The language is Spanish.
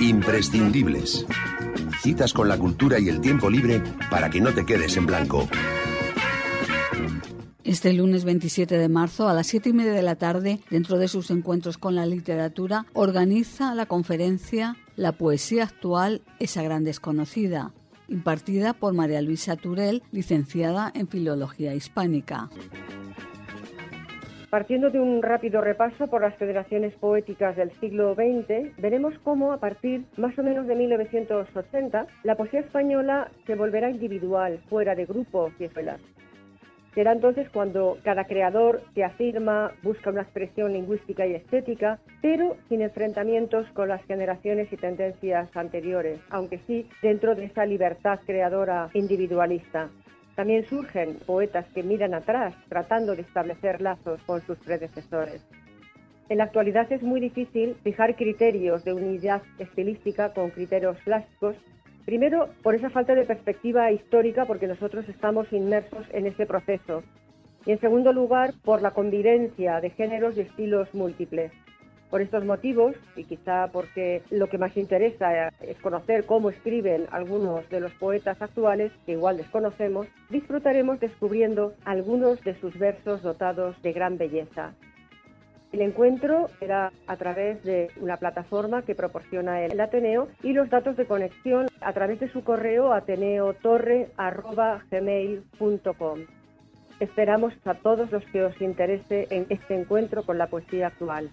Imprescindibles. Citas con la cultura y el tiempo libre para que no te quedes en blanco. Este lunes 27 de marzo a las 7 y media de la tarde, dentro de sus encuentros con la literatura, organiza la conferencia La poesía actual, esa gran desconocida, impartida por María Luisa Turel, licenciada en Filología Hispánica. Partiendo de un rápido repaso por las federaciones poéticas del siglo XX, veremos cómo a partir más o menos de 1980 la poesía española se volverá individual, fuera de grupos y escuelas. Será entonces cuando cada creador se afirma, busca una expresión lingüística y estética, pero sin enfrentamientos con las generaciones y tendencias anteriores, aunque sí dentro de esa libertad creadora individualista. También surgen poetas que miran atrás tratando de establecer lazos con sus predecesores. En la actualidad es muy difícil fijar criterios de unidad estilística con criterios clásicos, primero por esa falta de perspectiva histórica porque nosotros estamos inmersos en ese proceso y en segundo lugar por la convivencia de géneros y estilos múltiples. Por estos motivos, y quizá porque lo que más interesa es conocer cómo escriben algunos de los poetas actuales, que igual desconocemos, disfrutaremos descubriendo algunos de sus versos dotados de gran belleza. El encuentro será a través de una plataforma que proporciona el Ateneo y los datos de conexión a través de su correo ateneotorre.gmail.com. Esperamos a todos los que os interese en este encuentro con la poesía actual.